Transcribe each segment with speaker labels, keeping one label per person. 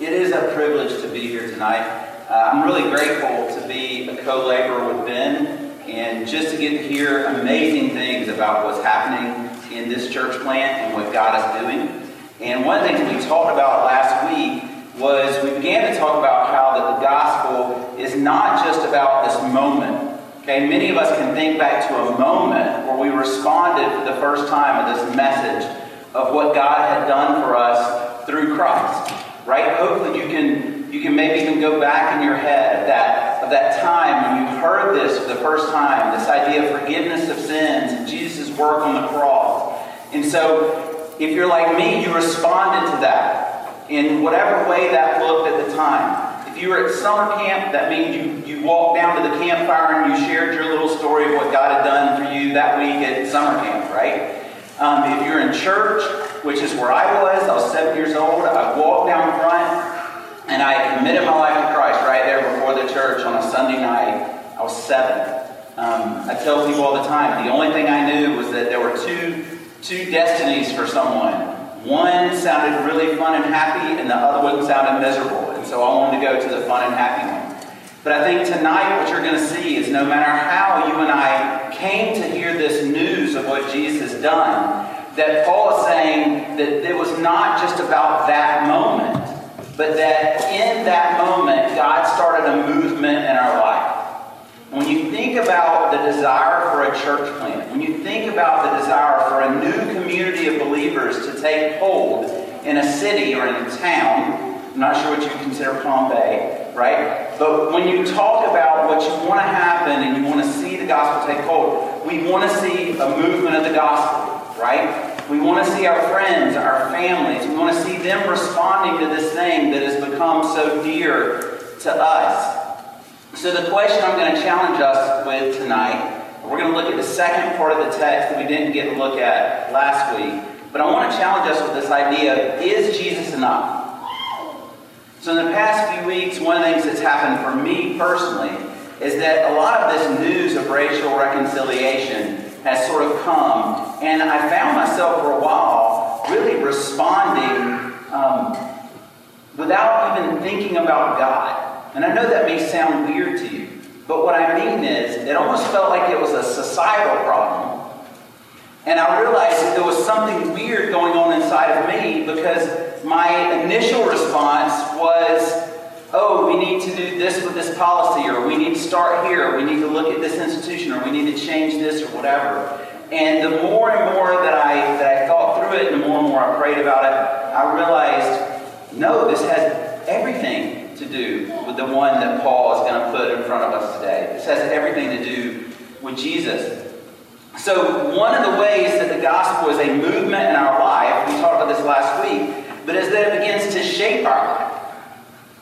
Speaker 1: It is a privilege to be here tonight. Uh, I'm really grateful to be a co laborer with Ben and just to get to hear amazing things about what's happening in this church plant and what God is doing. And one things we talked about last week was we began to talk about how that the gospel is not just about this moment. Okay, many of us can think back to a moment where we responded for the first time with this message of what God had done for us through Christ. Right? Hopefully you can you can maybe even go back in your head that of that time when you heard this for the first time, this idea of forgiveness of sins and Jesus' work on the cross. And so if you're like me, you responded to that in whatever way that looked at the time. If you were at summer camp, that means you, you walked down to the campfire and you shared your little story of what God had done for you that week at summer camp, right? Um, if you're in church, which is where I was, I was seven years old, I walked down front and I committed my life to Christ right there before the church on a Sunday night. I was seven. Um, I tell people all the time, the only thing I knew was that there were two, two destinies for someone. One sounded really fun and happy, and the other one sounded miserable. And so I wanted to go to the fun and happy one. But I think tonight what you're going to see is no matter how you and I came to hear this news of what Jesus has done, that Paul is saying that it was not just about that moment, but that in that moment, God started a movement in our life. When you think about the desire for a church plant, when you think about the desire for a new community of believers to take hold in a city or in a town, I'm not sure what you consider Palm Bay, right? But when you talk about what you want to happen and you want to see the gospel take hold, we want to see a movement of the gospel, right? We want to see our friends, our families, we want to see them responding to this thing that has become so dear to us. So, the question I'm going to challenge us with tonight, we're going to look at the second part of the text that we didn't get to look at last week. But I want to challenge us with this idea of is Jesus enough? So, in the past few weeks, one of the things that's happened for me personally is that a lot of this news of racial reconciliation has sort of come, and I found myself for a while really responding um, without even thinking about God. And I know that may sound weird to you, but what I mean is, it almost felt like it was a societal problem. And I realized that there was something weird going on inside of me because my initial response was, oh, we need to do this with this policy, or we need to start here, or we need to look at this institution, or we need to change this, or whatever. And the more and more that I, that I thought through it, and the more and more I prayed about it, I realized, no, this has everything to do with the one that Paul is going to put in front of us today. This has everything to do with Jesus. So, one of the ways that the gospel is a movement in our life, we talked about this last week, but is that it begins to shape our life.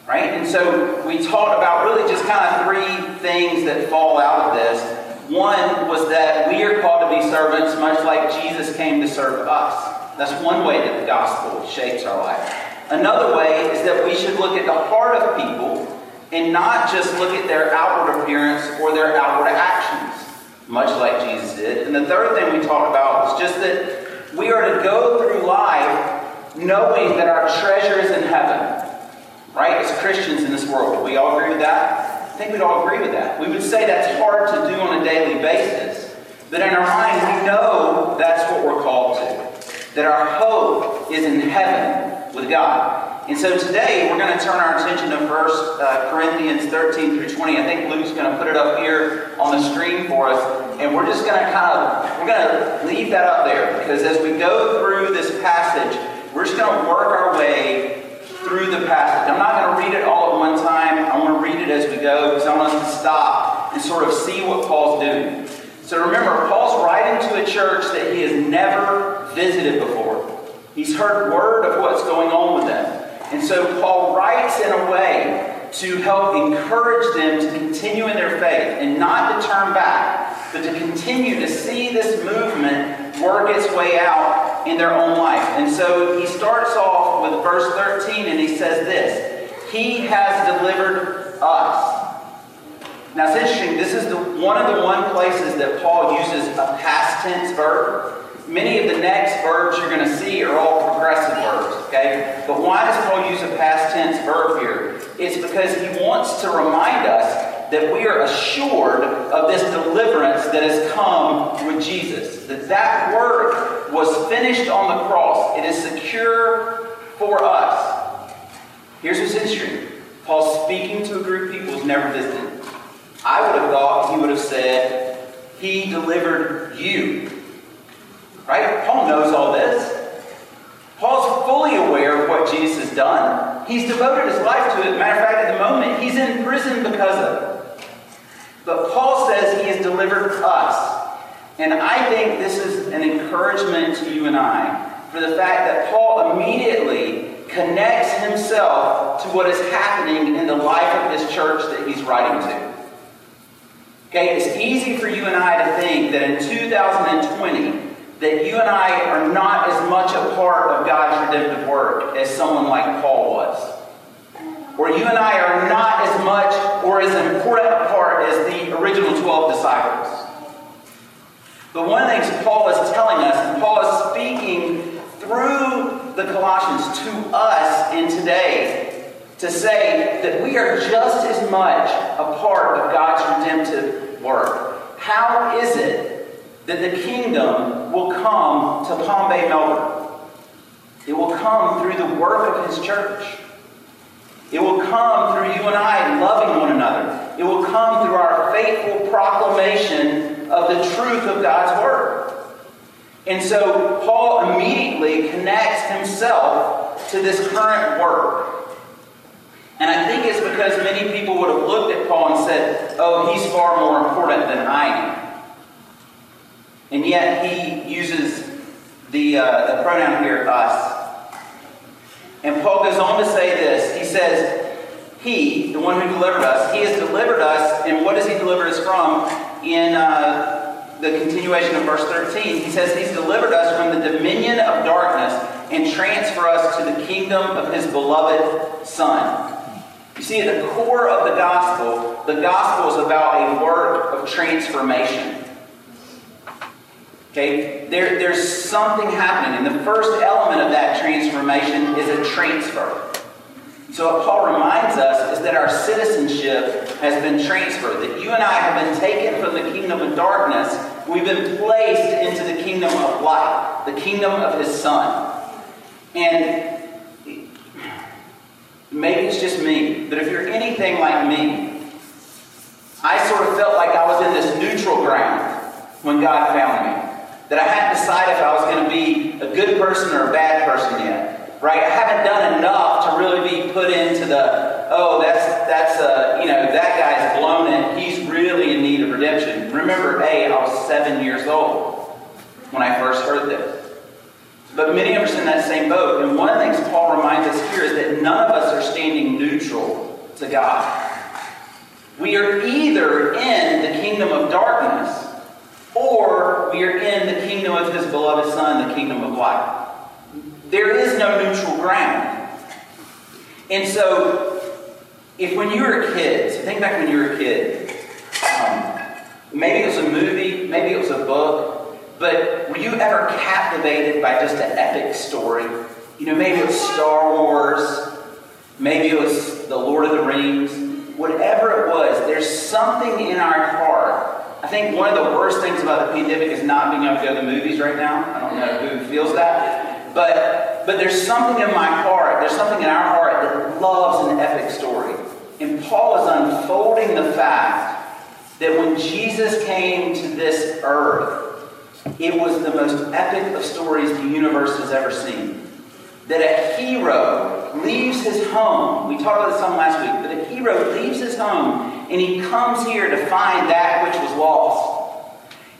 Speaker 1: Right? And so we talked about really just kind of three things that fall out of this. One was that we are called to be servants much like Jesus came to serve us. That's one way that the gospel shapes our life. Another way is that we should look at the heart of people and not just look at their outward appearance or their outward actions, much like Jesus did. And the third thing we talked about was just that we are to go through life knowing that our treasure is in heaven right? As Christians in this world. we all agree with that? I think we'd all agree with that. We would say that's hard to do on a daily basis. But in our mind, we know that's what we're called to. That our hope is in heaven with God. And so today, we're going to turn our attention to 1 uh, Corinthians 13 through 20. I think Luke's going to put it up here on the screen for us. And we're just going to kind of, we're going to leave that up there. Because as we go through this passage, we're just going to work our way through the passage. I'm not going to read it all at one time. I want to read it as we go because I want us to stop and sort of see what Paul's doing. So remember, Paul's writing to a church that he has never visited before. He's heard word of what's going on with them. And so Paul writes in a way to help encourage them to continue in their faith and not to turn back, but to continue to see this movement work its way out in their own life. And so he starts off with verse 13 and he says this He has delivered us. Now it's interesting, this is the, one of the one places that Paul uses a past tense verb. Many of the next verbs you're going to see are all progressive verbs, okay? But why does Paul use a past tense verb? Here? It's because he wants to remind us that we are assured of this deliverance that has come with Jesus. That that work was finished on the cross. It is secure for us. Here's what's interesting. Paul speaking to a group of people who's never visited. I would have thought he would have said, He delivered you. Right? Paul knows all this. Paul's fully aware of what Jesus has done. He's devoted his life to it. Matter of fact, at the moment, he's in prison because of it. But Paul says he has delivered us. And I think this is an encouragement to you and I for the fact that Paul immediately connects himself to what is happening in the life of this church that he's writing to. Okay, it's easy for you and I to think that in 2020, that you and I are not as much a part of God's redemptive work as someone like Paul was. Or you and I are not as much or as important a part as the original 12 disciples. The one thing Paul is telling us, and Paul is speaking through the Colossians to us in today, to say that we are just as much a part of God's redemptive work. How is it that the kingdom will come to Palm Bay, Melbourne. It will come through the work of His church. It will come through you and I loving one another. It will come through our faithful proclamation of the truth of God's Word. And so Paul immediately connects himself to this current work. And I think it's because many people would have looked at Paul and said, oh, he's far more important than I am. And yet he uses the, uh, the pronoun here, us. And Paul goes on to say this. He says, He, the one who delivered us, He has delivered us. And what does He deliver us from? In uh, the continuation of verse 13, He says, He's delivered us from the dominion of darkness and transfer us to the kingdom of His beloved Son. You see, at the core of the gospel, the gospel is about a work of transformation. Okay, there, there's something happening, and the first element of that transformation is a transfer. So, what Paul reminds us is that our citizenship has been transferred, that you and I have been taken from the kingdom of darkness, we've been placed into the kingdom of light, the kingdom of his Son. And maybe it's just me, but if you're anything like me, I sort of felt like I was in this neutral ground when God found me that I hadn't decided if I was going to be a good person or a bad person yet. Right? I haven't done enough to really be put into the, oh, that's, that's uh, you know, that guy's blown it. He's really in need of redemption. Remember, A, I was seven years old when I first heard this. But many of us in that same boat. And one of the things Paul reminds us here is that none of us are standing neutral to God. We are either in the kingdom of darkness or we are in the kingdom of his beloved Son, the kingdom of light. There is no neutral ground. And so, if when you were a kid, so think back when you were a kid, um, maybe it was a movie, maybe it was a book, but were you ever captivated by just an epic story? You know, maybe it was Star Wars, maybe it was The Lord of the Rings, whatever it was, there's something in our heart I think one of the worst things about the pandemic is not being able to go to the movies right now. I don't know who feels that. But, but there's something in my heart, there's something in our heart that loves an epic story. And Paul is unfolding the fact that when Jesus came to this earth, it was the most epic of stories the universe has ever seen. That a hero leaves his home. We talked about this some last week, but a hero leaves his home and he comes here to find that which was lost.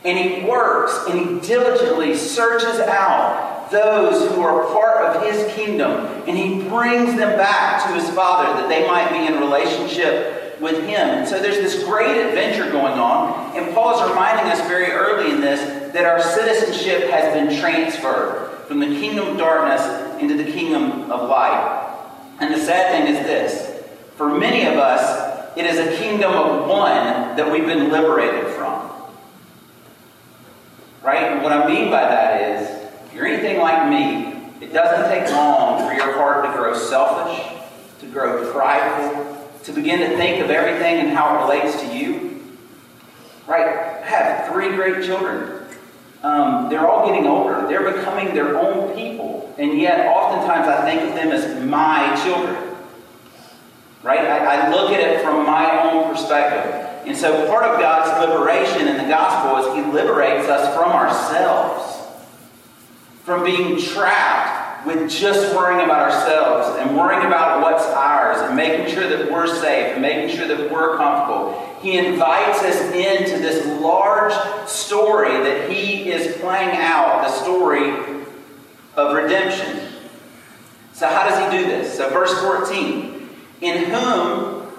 Speaker 1: And he works and he diligently searches out those who are part of his kingdom and he brings them back to his father that they might be in relationship with him. And so there's this great adventure going on, and Paul is reminding us very early in this that our citizenship has been transferred from the kingdom of darkness into the kingdom of light. And the sad thing is this for many of us, it is a kingdom of one that we've been liberated from. Right? And what I mean by that is, if you're anything like me, it doesn't take long for your heart to grow selfish to grow prideful, to begin to think of everything and how it relates to you. Right? I have three great children. Um, they're all getting older. They're becoming their own people. And yet, oftentimes, I think of them as my children. Right? I, I look at it from my own perspective. And so, part of God's liberation in the gospel is He liberates us from ourselves, from being trapped with just worrying about ourselves and worrying about what's ours and making sure that we're safe and making sure that we're comfortable. He invites us into this large story that He is playing out the story of redemption. So, how does He do this? So, verse 14 In whom,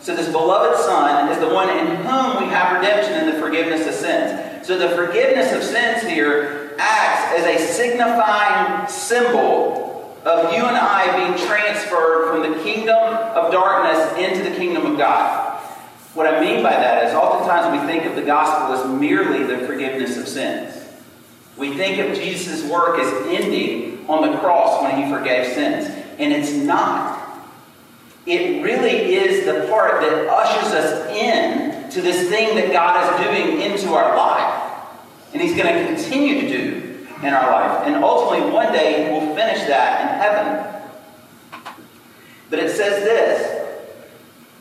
Speaker 1: so this beloved Son is the one in whom we have redemption and the forgiveness of sins. So, the forgiveness of sins here acts as a signifying symbol of you and I being transferred from the kingdom of darkness into the kingdom of God. What I mean by that is oftentimes we think of the gospel as merely the forgiveness of sins. We think of Jesus' work as ending on the cross when he forgave sins. And it's not. It really is the part that ushers us in to this thing that God is doing into our life. And he's going to continue to do in our life. And ultimately, one day, we'll finish that in heaven. But it says this.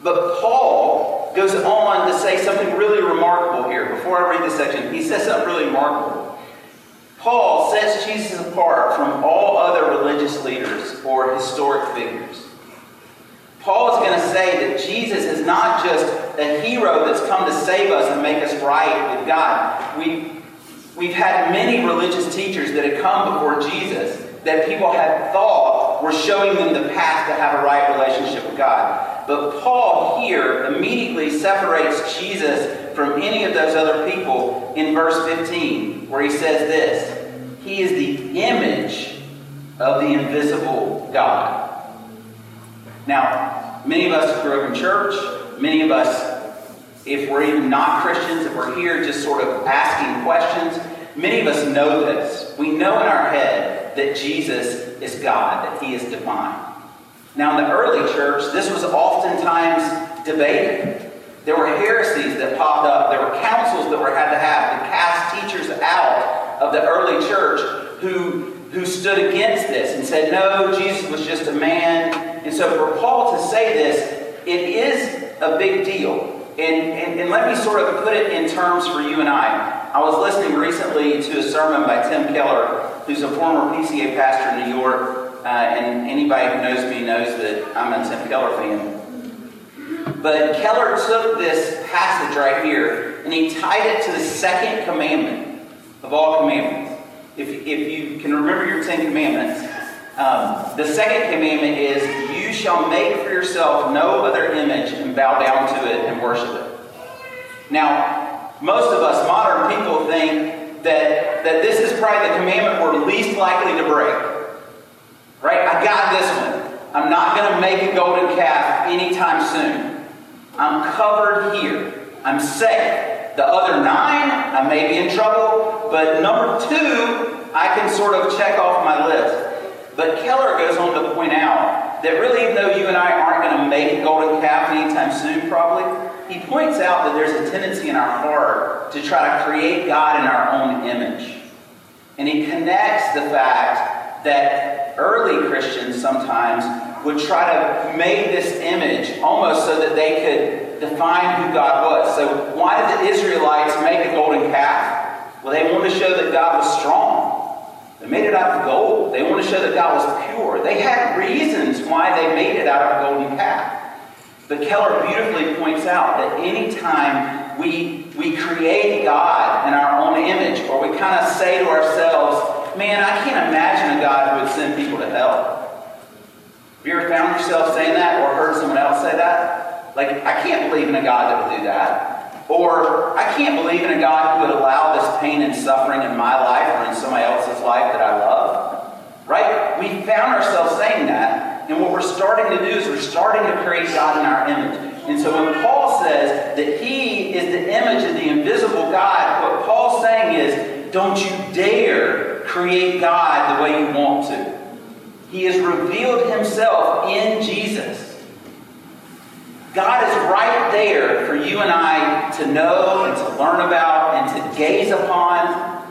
Speaker 1: But Paul goes on to say something really remarkable here. Before I read this section, he says something really remarkable. Paul sets Jesus apart from all other religious leaders or historic figures. Paul is going to say that Jesus is not just a hero that's come to save us and make us right with God. We, we've had many religious teachers that have come before Jesus that people had thought were showing them the path to have a right relationship with God. But Paul here immediately separates Jesus from any of those other people in verse 15, where he says this He is the image of the invisible God. Now, many of us grew up in church, many of us if we're even not Christians, if we're here just sort of asking questions, many of us know this. We know in our head that Jesus is God, that he is divine. Now, in the early church, this was oftentimes debated. There were heresies that popped up. There were councils that were had to have to cast teachers out of the early church who, who stood against this and said, no, Jesus was just a man. And so for Paul to say this, it is a big deal. And, and, and let me sort of put it in terms for you and I. I was listening recently to a sermon by Tim Keller, who's a former PCA pastor in New York. Uh, and anybody who knows me knows that I'm a Tim Keller fan. But Keller took this passage right here and he tied it to the second commandment of all commandments. If, if you can remember your Ten Commandments, um, the second commandment is, shall make for yourself no other image and bow down to it and worship it. Now, most of us modern people think that, that this is probably the commandment we're least likely to break. Right? I got this one. I'm not going to make a golden calf anytime soon. I'm covered here. I'm safe. The other nine, I may be in trouble, but number two, I can sort of check off my list. But Keller goes on to point out that really, though you and I aren't going to make a golden calf anytime soon, probably, he points out that there's a tendency in our heart to try to create God in our own image. And he connects the fact that early Christians sometimes would try to make this image almost so that they could define who God was. So, why did the Israelites make a golden calf? Well, they wanted to show that God was strong. They made it out of gold. They want to show that God was pure. They had reasons why they made it out of a golden calf. But Keller beautifully points out that anytime we, we create God in our own image, or we kind of say to ourselves, man, I can't imagine a God who would send people to hell. Have you ever found yourself saying that or heard someone else say that? Like, I can't believe in a God that would do that. Or, I can't believe in a God who would allow this pain and suffering in my life or in somebody else's life that I love. Right? We found ourselves saying that. And what we're starting to do is we're starting to create God in our image. And so when Paul says that he is the image of the invisible God, what Paul's saying is, don't you dare create God the way you want to. He has revealed himself in Jesus. God is right there for you and I to know and to learn about and to gaze upon.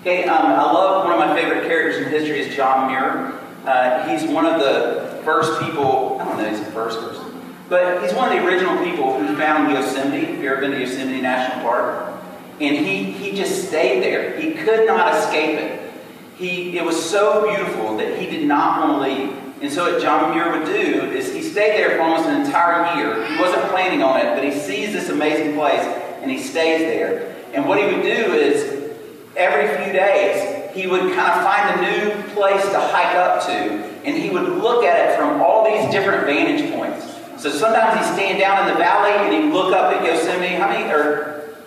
Speaker 1: Okay, um, I love one of my favorite characters in history is John Muir. Uh, he's one of the first people, I don't know, if he's the first person, but he's one of the original people who found Yosemite. If you've ever been to Yosemite National Park, and he, he just stayed there. He could not escape it. He, it was so beautiful that he did not want to leave. And so what John Muir would do is he stayed there for almost an entire year. He wasn't planning on it, but he sees this amazing place and he stays there. And what he would do is every few days he would kind of find a new place to hike up to and he would look at it from all these different vantage points. So sometimes he's standing down in the valley and he'd look up at Yosemite. How many, or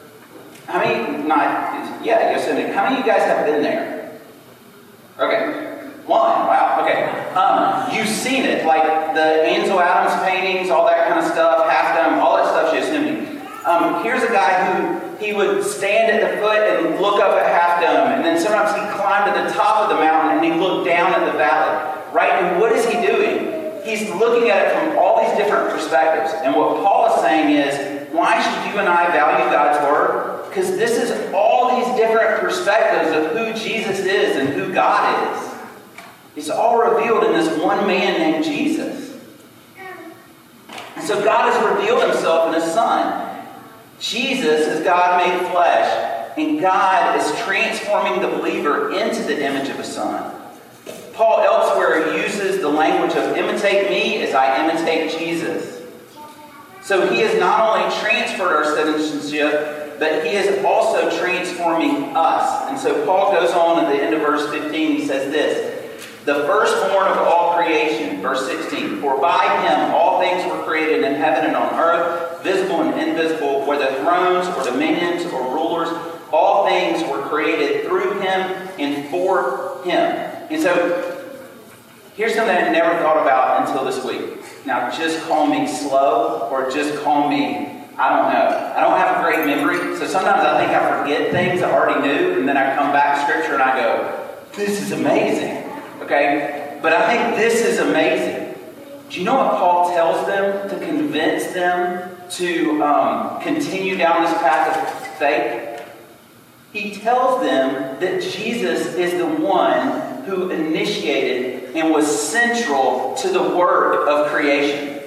Speaker 1: how many, not, yeah, Yosemite. How many of you guys have been there? Okay. One. Wow. Okay. Um, you've seen it, like the Ansel Adams paintings, all that kind of stuff, Half Dome, all that stuff's Yosemite. Um, here's a guy who he would stand at the foot and look up at Half Dome, and then sometimes he climbed to the top of the mountain and he looked down at the valley. Right? And what is he doing? He's looking at it from all these different perspectives. And what Paul is saying is, why should you and I value God's Word? Because this is all these different perspectives of who Jesus is and who God is. It's all revealed in this one man named Jesus. And so God has revealed himself in his Son. Jesus is God made flesh, and God is transforming the believer into the image of his Son. Paul elsewhere uses the language of imitate me as I imitate Jesus. So he has not only transferred our citizenship, but he is also transforming us. And so Paul goes on at the end of verse 15, he says this The firstborn of all creation, verse 16, for by him all things were created in heaven and on earth, visible and invisible, whether thrones or dominions or rulers, all things were created through him and for him. And so here's something I never thought about until this week. Now, just call me slow or just call me I don't know. I don't have a great memory, so sometimes I think I forget things I already knew, and then I come back to Scripture and I go, this is amazing. Okay? But I think this is amazing. Do you know what Paul tells them to convince them to um, continue down this path of faith? He tells them that Jesus is the one who initiated and was central to the work of creation.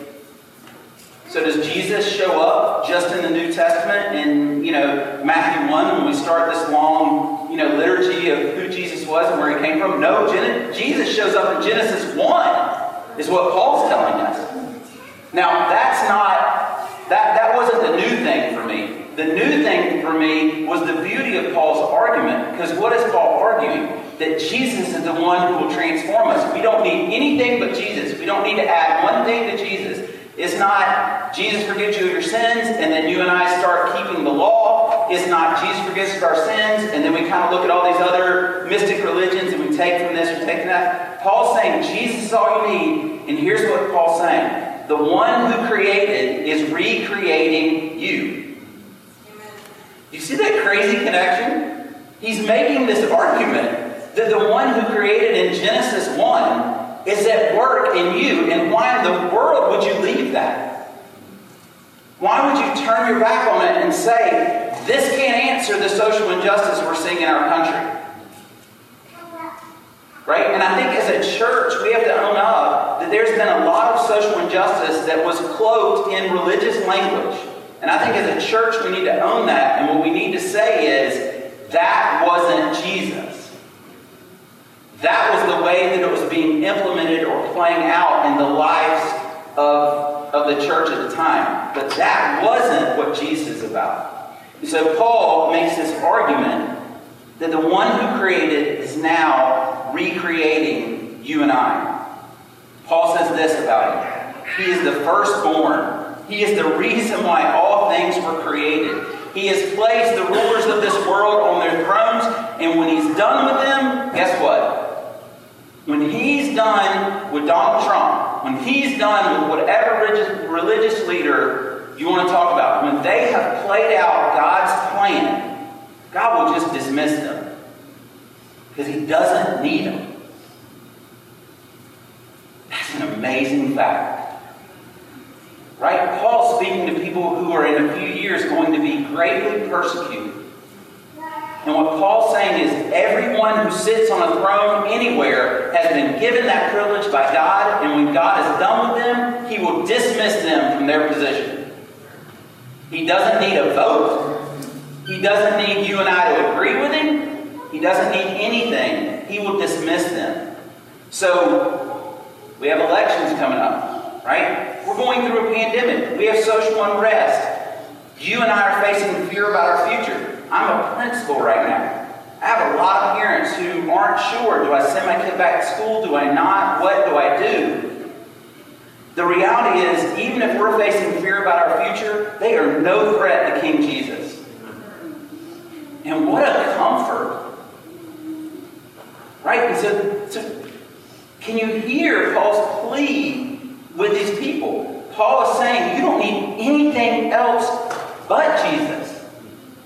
Speaker 1: So does Jesus show up just in the New Testament in, you know, Matthew 1 when we start this long, you know, liturgy of who Jesus was and where he came from? No, Jesus shows up in Genesis 1 is what Paul's telling us. Now, that's not, that, that wasn't the new thing for me. The new thing for me was the beauty of Paul's argument. Because what is Paul arguing? That Jesus is the one who will transform us. We don't need anything but Jesus. We don't need to add one thing to Jesus. It's not Jesus forgives you of your sins and then you and I start keeping the law. It's not Jesus forgives us our sins and then we kind of look at all these other mystic religions and we take from this, we take from that. Paul's saying Jesus is all you need. And here's what Paul's saying the one who created is recreating you. You see that crazy connection? He's making this argument that the one who created in Genesis 1 is at work in you. And why in the world would you leave that? Why would you turn your back on it and say, this can't answer the social injustice we're seeing in our country? Right? And I think as a church, we have to own up that there's been a lot of social injustice that was cloaked in religious language. And I think as a church, we need to own that. And what we need to say is, that wasn't Jesus. That was the way that it was being implemented or playing out in the lives of, of the church at the time. But that wasn't what Jesus is about. So Paul makes this argument that the one who created is now recreating you and I. Paul says this about him. He is the firstborn. He is the reason why all things were created. He has placed the rulers of this world on their thrones, and when he's done with them, guess what? When he's done with Donald Trump, when he's done with whatever religious leader you want to talk about, when they have played out God's plan, God will just dismiss them because he doesn't need them. That's an amazing fact. Right? Paul's speaking to people who are in a few years going to be greatly persecuted. And what Paul's saying is everyone who sits on a throne anywhere has been given that privilege by God, and when God is done with them, he will dismiss them from their position. He doesn't need a vote. He doesn't need you and I to agree with him. He doesn't need anything. He will dismiss them. So, we have elections coming up, right? We're going through a pandemic. We have social unrest. You and I are facing fear about our future. I'm a principal right now. I have a lot of parents who aren't sure do I send my kid back to school? Do I not? What do I do? The reality is, even if we're facing fear about our future, they are no threat to King Jesus. And what a comfort. Right? And so, so can you hear Paul's plea with these people? Paul is saying, you don't need anything else but Jesus.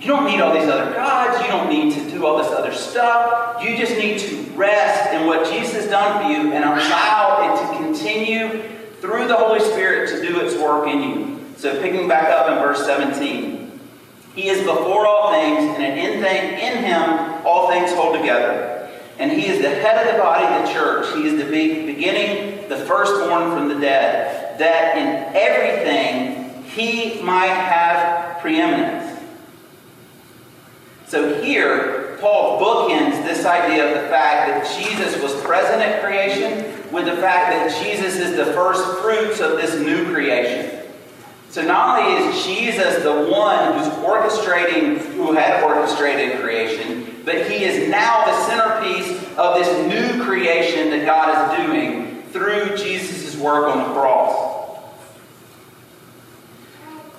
Speaker 1: You don't need all these other gods. You don't need to do all this other stuff. You just need to rest in what Jesus has done for you and allow it to continue through the Holy Spirit to do its work in you. So, picking back up in verse 17, He is before all things, and in, thing, in Him all things hold together. And He is the head of the body, the church. He is the beginning, the firstborn from the dead, that in everything He might have preeminence. So here, Paul bookends this idea of the fact that Jesus was present at creation with the fact that Jesus is the first fruits of this new creation. So not only is Jesus the one who's orchestrating, who had orchestrated creation, but he is now the centerpiece of this new creation that God is doing through Jesus' work on the cross.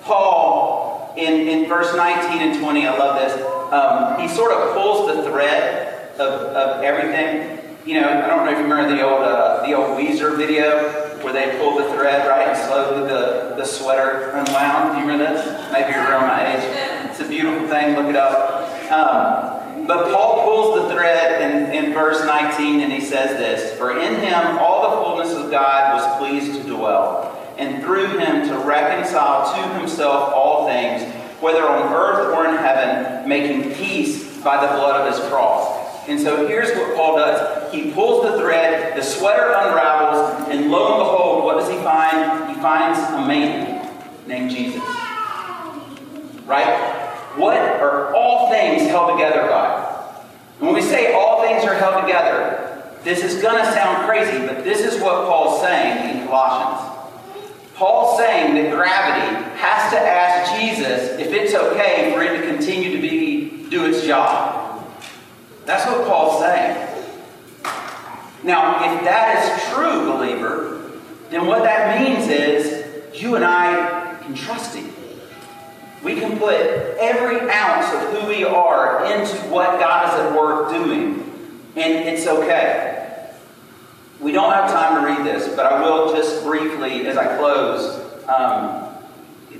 Speaker 1: Paul, in, in verse 19 and 20, I love this um, he sort of pulls the thread of, of everything. You know, I don't know if you remember the old uh, the old Weezer video where they pull the thread right and slowly the, the sweater unwound. Do you remember this? Maybe you're around my age. It's a beautiful thing. Look it up. Um, but Paul pulls the thread in, in verse 19 and he says this For in him all the fullness of God was pleased to dwell, and through him to reconcile to himself all things whether on earth or in heaven, making peace by the blood of his cross. And so here's what Paul does. He pulls the thread, the sweater unravels, and lo and behold, what does he find? He finds a man named Jesus. Right? What are all things held together by? And when we say all things are held together, this is going to sound crazy, but this is what Paul's saying in Colossians. Paul's saying that gravity has to ask Jesus if it's okay for it to continue to be do its job. That's what Paul's saying. Now, if that is true, believer, then what that means is you and I can trust him. We can put every ounce of who we are into what God is at work doing, and it's okay. We don't have time to read this, but I will just briefly, as I close, um,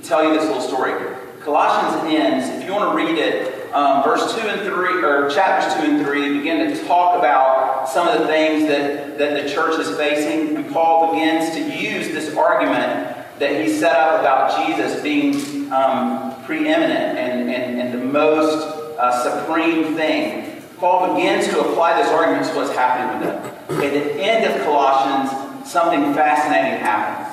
Speaker 1: tell you this little story. Colossians ends, if you want to read it, um, verse 2 and 3, or chapters 2 and 3, begin to talk about some of the things that, that the church is facing. And Paul begins to use this argument that he set up about Jesus being um, preeminent and, and, and the most uh, supreme thing Paul begins to apply this argument to what's happening with them. At the end of Colossians, something fascinating happens.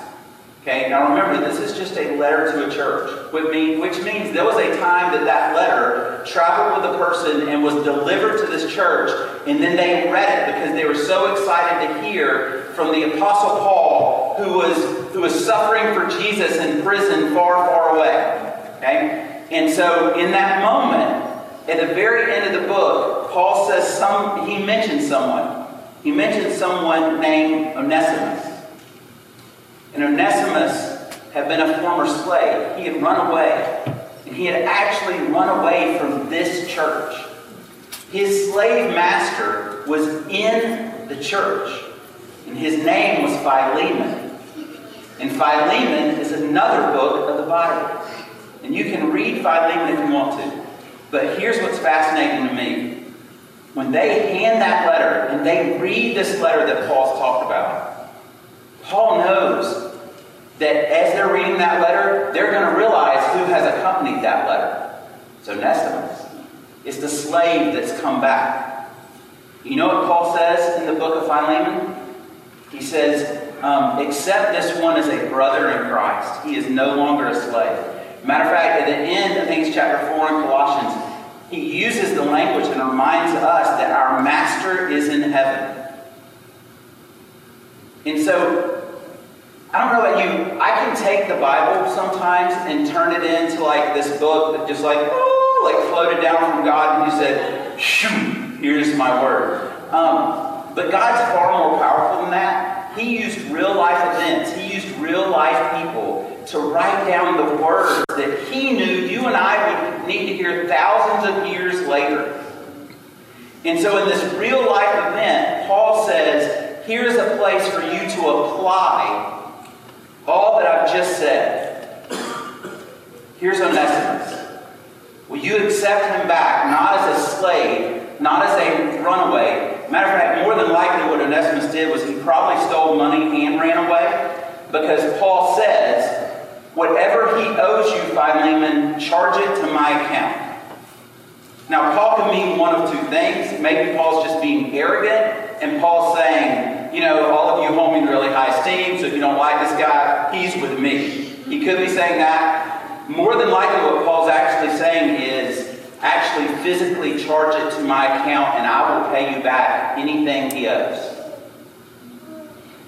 Speaker 1: Okay, now remember, this is just a letter to a church, which means there was a time that that letter traveled with a person and was delivered to this church, and then they read it because they were so excited to hear from the Apostle Paul, who was, who was suffering for Jesus in prison far, far away. Okay? And so in that moment, at the very end of the book, Paul says some, he mentions someone. He mentions someone named Onesimus. And Onesimus had been a former slave. He had run away. And he had actually run away from this church. His slave master was in the church. And his name was Philemon. And Philemon is another book of the Bible. And you can read Philemon if you want to. But here's what's fascinating to me. When they hand that letter and they read this letter that Paul's talked about, Paul knows that as they're reading that letter, they're going to realize who has accompanied that letter. So Onesimus. It's the slave that's come back. You know what Paul says in the book of Philemon? He says, um, this one as a brother in Christ. He is no longer a slave. Matter of fact, at the end, of think it's chapter 4 in Colossians, he uses the language and reminds us that our master is in heaven. And so, I don't know about you, I can take the Bible sometimes and turn it into like this book that just like, oh, like floated down from God and you said, shoo, here's my word. Um, but God's far more powerful than that. He used real life events, He used real life people to write down the words that He knew you and I would need to hear thousands of years later. And so, in this real life event, Paul says, Here's a place for you to apply all that I've just said. Here's Onesimus. Will you accept him back, not as a slave, not as a runaway? Matter of fact, more than likely, what Onesimus did was he probably stole money and ran away because Paul says, Whatever he owes you, Philemon, charge it to my account. Now, Paul can mean one of two things. Maybe Paul's just being arrogant, and Paul's saying, you know, all of you hold me in really high esteem, so if you don't like this guy, he's with me. He could be saying that. More than likely, what Paul's actually saying is, actually physically charge it to my account, and I will pay you back anything he owes.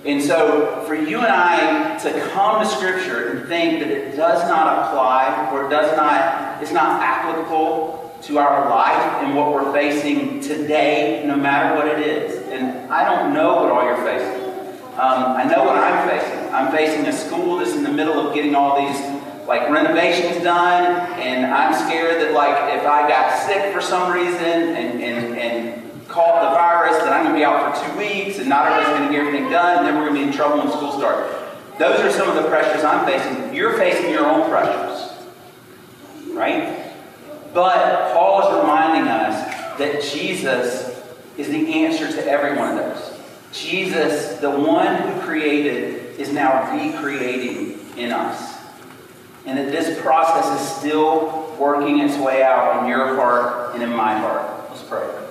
Speaker 1: And so, for you and I to come to Scripture and think that it does not apply or it does not, it's not applicable to our life and what we're facing today, no matter what it is. And I don't know what all you're facing. Um, I know what I'm facing. I'm facing a school that's in the middle of getting all these like renovations done, and I'm scared that like if I got sick for some reason and and, and caught the virus, that I'm gonna be out for two weeks and not everybody's gonna get everything done, and then we're gonna be in trouble when school starts. Those are some of the pressures I'm facing. You're facing your own pressures. Right? But Paul is reminding us that Jesus is the answer to every one of those. Jesus, the one who created, is now recreating in us. And that this process is still working its way out in your heart and in my heart. Let's pray.